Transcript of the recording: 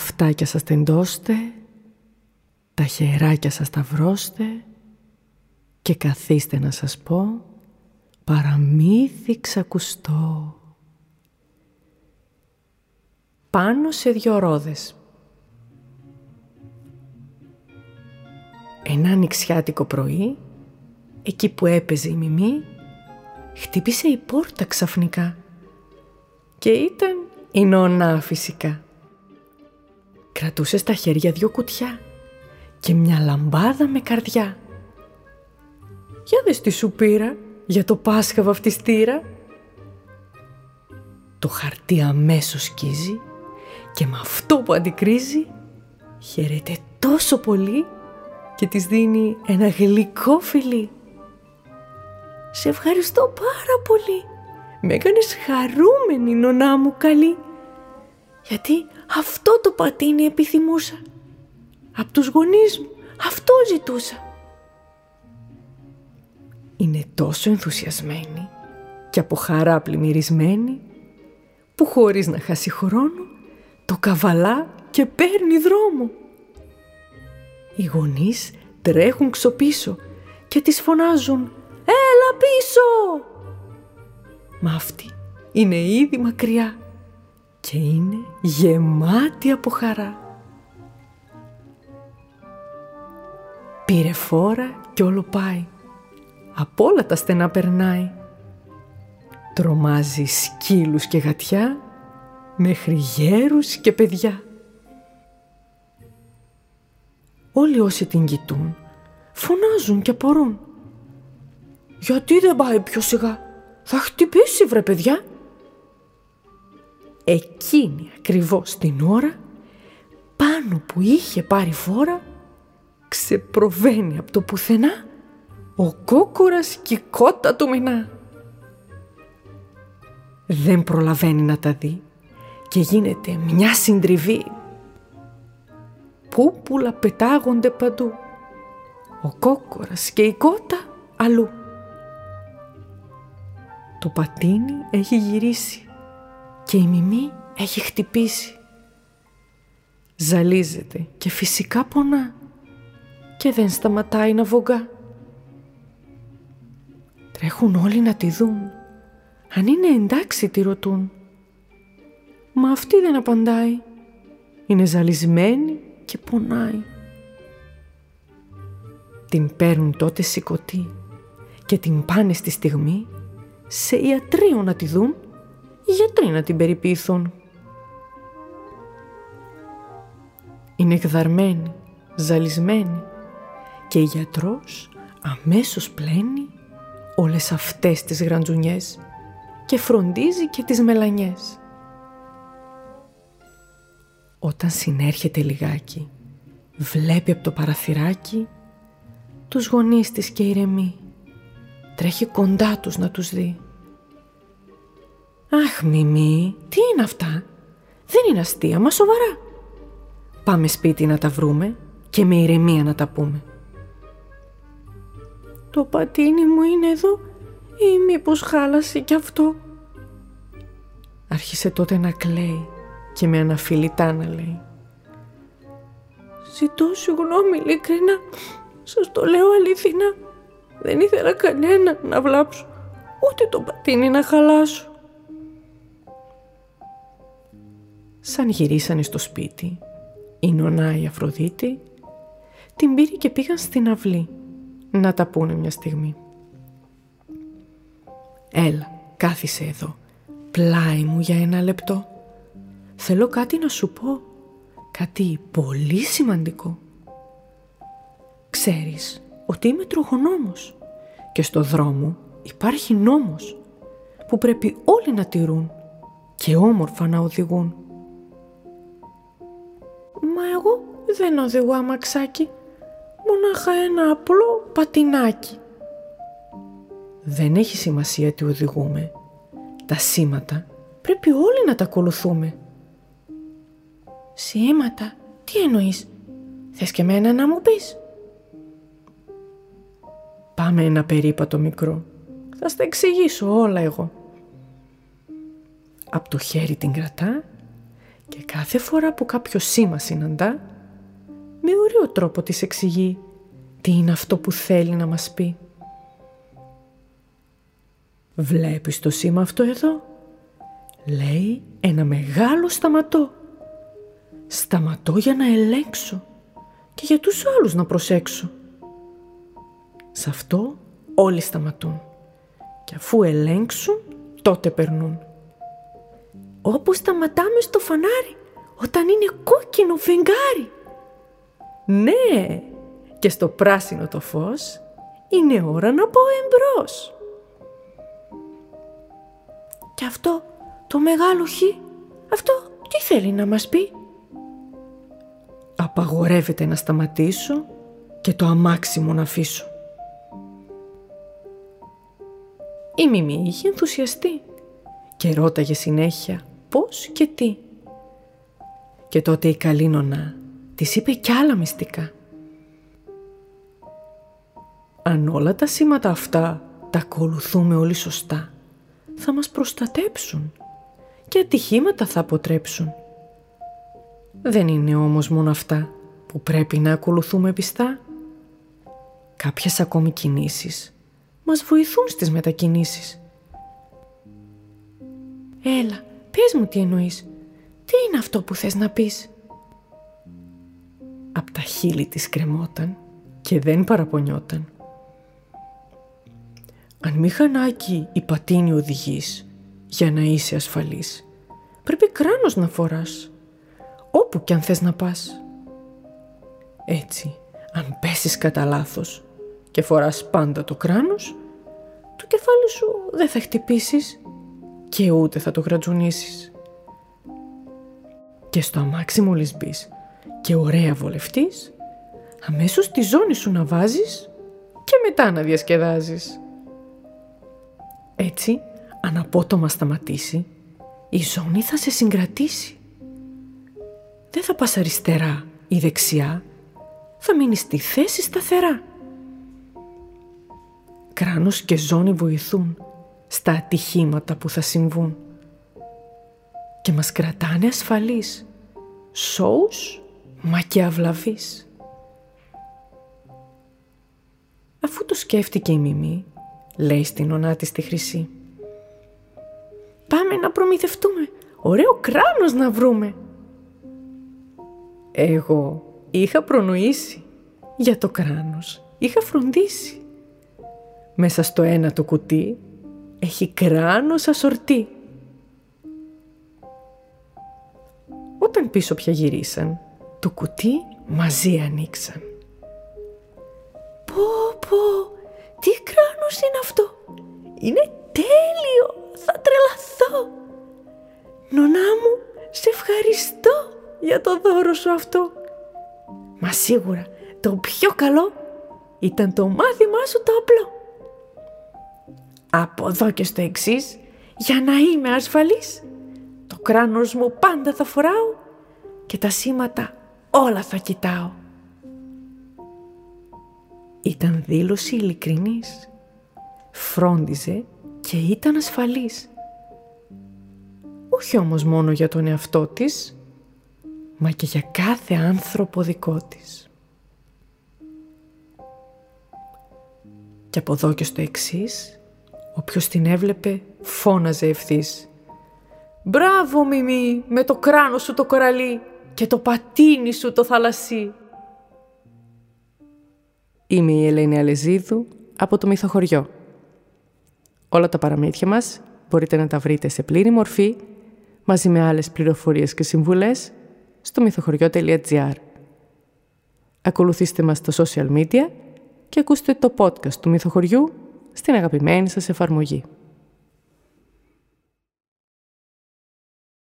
αυτάκια σας τεντώστε, τα χεράκια σας σταυρώστε και καθίστε να σας πω παραμύθι ξακουστό. Πάνω σε δυο ρόδες. Ένα ανοιξιάτικο πρωί, εκεί που έπαιζε η Μιμή, χτύπησε η πόρτα ξαφνικά και ήταν η νονά φυσικά. Κρατούσες στα χέρια δυο κουτιά και μια λαμπάδα με καρδιά. Για δες τι σου πήρα για το Πάσχα βαφτιστήρα. Το χαρτί αμέσως σκίζει και με αυτό που αντικρίζει χαιρέται τόσο πολύ και της δίνει ένα γλυκό φιλί. «Σε ευχαριστώ πάρα πολύ. Με έκανες χαρούμενη νονά μου καλή. Γιατί αυτό το πατίνι επιθυμούσα. Απ' τους γονείς μου αυτό ζητούσα. Είναι τόσο ενθουσιασμένη και από χαρά πλημμυρισμένη που χωρίς να χάσει χρόνο το καβαλά και παίρνει δρόμο. Οι γονείς τρέχουν ξοπίσω και τις φωνάζουν «Έλα πίσω!» Μα αυτή είναι ήδη μακριά και είναι γεμάτη από χαρά. Πήρε φόρα κι όλο πάει, από όλα τα στενά περνάει. Τρομάζει σκύλους και γατιά, μέχρι γέρους και παιδιά. Όλοι όσοι την κοιτούν, φωνάζουν και απορούν. «Γιατί δεν πάει πιο σιγά, θα χτυπήσει βρε παιδιά!» Εκείνη ακριβώς την ώρα, πάνω που είχε πάρει φόρα, ξεπροβαίνει από το πουθενά ο κόκορας και η κότα του μηνά. Δεν προλαβαίνει να τα δει και γίνεται μια συντριβή. Πούπουλα πετάγονται παντού. Ο κόκορας και η κότα αλλού. Το πατίνι έχει γυρίσει και η μιμή έχει χτυπήσει. Ζαλίζεται και φυσικά πονά και δεν σταματάει να βογκά. Τρέχουν όλοι να τη δουν. Αν είναι εντάξει τη ρωτούν. Μα αυτή δεν απαντάει. Είναι ζαλισμένη και πονάει. Την παίρνουν τότε σηκωτή και την πάνε στη στιγμή σε ιατρείο να τη δουν, οι γιατροί να την περιποιηθούν. Είναι εκδαρμένη, ζαλισμένη και η γιατρός αμέσως πλένει όλες αυτές τις γραντζουνιές και φροντίζει και τις μελανιές. Όταν συνέρχεται λιγάκι, βλέπει από το παραθυράκι τους γονείς της και ηρεμεί. Τρέχει κοντά τους να τους δει. «Αχ, Μιμή, τι είναι αυτά! Δεν είναι αστεία, μα σοβαρά. Πάμε σπίτι να τα βρούμε και με ηρεμία να τα πούμε». «Το πατίνι μου είναι εδώ ή μήπως χάλασε κι αυτό» Άρχισε τότε να κλαίει και με αναφιλητά να λέει «Ζητώ συγγνώμη ειλικρινά, σας το λέω αληθινά, δεν ήθελα κανένα να βλάψω, ούτε το πατίνι να χαλάσω». Σαν γυρίσανε στο σπίτι, η νονά η Αφροδίτη την πήρε και πήγαν στην αυλή να τα πούνε μια στιγμή. «Έλα, κάθισε εδώ, πλάι μου για ένα λεπτό. Θέλω κάτι να σου πω, κάτι πολύ σημαντικό. Ξέρεις ότι είμαι τροχονόμος και στο δρόμο υπάρχει νόμος που πρέπει όλοι να τηρούν και όμορφα να οδηγούν. Μα εγώ δεν οδηγώ αμαξάκι, μονάχα ένα απλό πατινάκι. Δεν έχει σημασία τι οδηγούμε. Τα σήματα πρέπει όλοι να τα ακολουθούμε. Σήματα, τι εννοείς, θες και μένα να μου πεις; Πάμε ένα περίπατο μικρό, θα στα εξηγήσω όλα εγώ. Απ' το χέρι την κρατά και Και κάθε φορά που κάποιος σήμα συναντά, με ωραίο τρόπο της εξηγεί τι είναι αυτό που θέλει να μας πει. Βλέπεις το σήμα αυτό εδώ; Λέει ένα μεγάλο σταματώ. Σταματώ για να ελέγξω και για τους άλλους να προσέξω. Σε αυτό όλοι σταματούν και αφού ελέγξουν τότε περνούν. Όπως σταματάμε στο φανάρι όταν είναι κόκκινο φεγγάρι. Ναι, και στο πράσινο το φως είναι ώρα να πάω εμπρός. Και αυτό το μεγάλο χ, αυτό τι θέλει να μας πει; Απαγορεύεται να σταματήσω και το αμάξι μου να αφήσω. Η Μιμή είχε ενθουσιαστεί και ρώταγε συνέχεια πώς και τι. Και τότε η καλή νονά της είπε κι άλλα μυστικά. Αν όλα τα σήματα αυτά τα ακολουθούμε όλοι σωστά, θα μας προστατέψουν και ατυχήματα θα αποτρέψουν. Δεν είναι όμως μόνο αυτά που πρέπει να ακολουθούμε πιστά. Κάποιες ακόμη κινήσεις μας βοηθούν στις μετακινήσεις. Έλα, πες μου τι εννοείς. Τι είναι αυτό που θες να πεις; Απ' τα χείλη της κρεμόταν και δεν παραπονιόταν. Αν μηχανάκι ή πατίνι οδηγείς για να είσαι ασφαλής, πρέπει κράνος να φοράς, όπου κι αν θες να πας. Έτσι, αν πέσεις κατά λάθος και φοράς πάντα το κράνος, το κεφάλι σου δεν θα χτυπήσεις και ούτε θα το γρατζουνίσεις. Και στο αμάξι μόλις μπεις και ωραία βολευτείς, αμέσως τη ζώνη σου να βάζεις και μετά να διασκεδάζεις. Έτσι, αν απότομα σταματήσει, η ζώνη θα σε συγκρατήσει. Δεν θα πας αριστερά ή δεξιά, θα μείνεις στη θέση σταθερά. Κράνος και ζώνη βοηθούν στα ατυχήματα που θα συμβούν και μας κρατάνε ασφαλείς, σώους μα και αυλαβείς. Αφού το σκέφτηκε η Μιμή, λέει στην ονά της τη Χρυσή. Πάμε να προμηθευτούμε, ωραίο κράνος να βρούμε. Εγώ είχα προνοήσει για το κράνος, είχα φροντίσει. Μέσα στο ένα το κουτί έχει κράνος ασορτή. Όταν πίσω πια γυρίσαν, το κουτί μαζί ανοίξαν. Πω πω, τι κράνος είναι αυτό; Είναι τέλειο, θα τρελαθώ. Νονά μου, σε ευχαριστώ για το δώρο σου αυτό. Μα σίγουρα το πιο καλό ήταν το μάθημά σου το απλό. Από εδώ και στο εξής, για να είμαι ασφαλής, το κράνος μου πάντα θα φοράω και τα σήματα όλα θα κοιτάω. Ήταν δήλωση ειλικρινής. Φρόντιζε και ήταν ασφαλής. Όχι όμως μόνο για τον εαυτό της, μα και για κάθε άνθρωπο δικό της. Και από εδώ και στο εξής, όποιος την έβλεπε φώναζε ευθύς. «Μπράβο Μιμή με το κράνος σου το κοραλί και το πατίνι σου το θαλασσί». Είμαι η Ελένη Αλεζίδου από το Μυθοχωριό. Όλα τα παραμύθια μας μπορείτε να τα βρείτε σε πλήρη μορφή μαζί με άλλες πληροφορίες και συμβουλές στο μυθοχωριό.gr. Ακολουθήστε μας στα social media και ακούστε το podcast του Μυθοχωριού στην αγαπημένη σας εφαρμογή.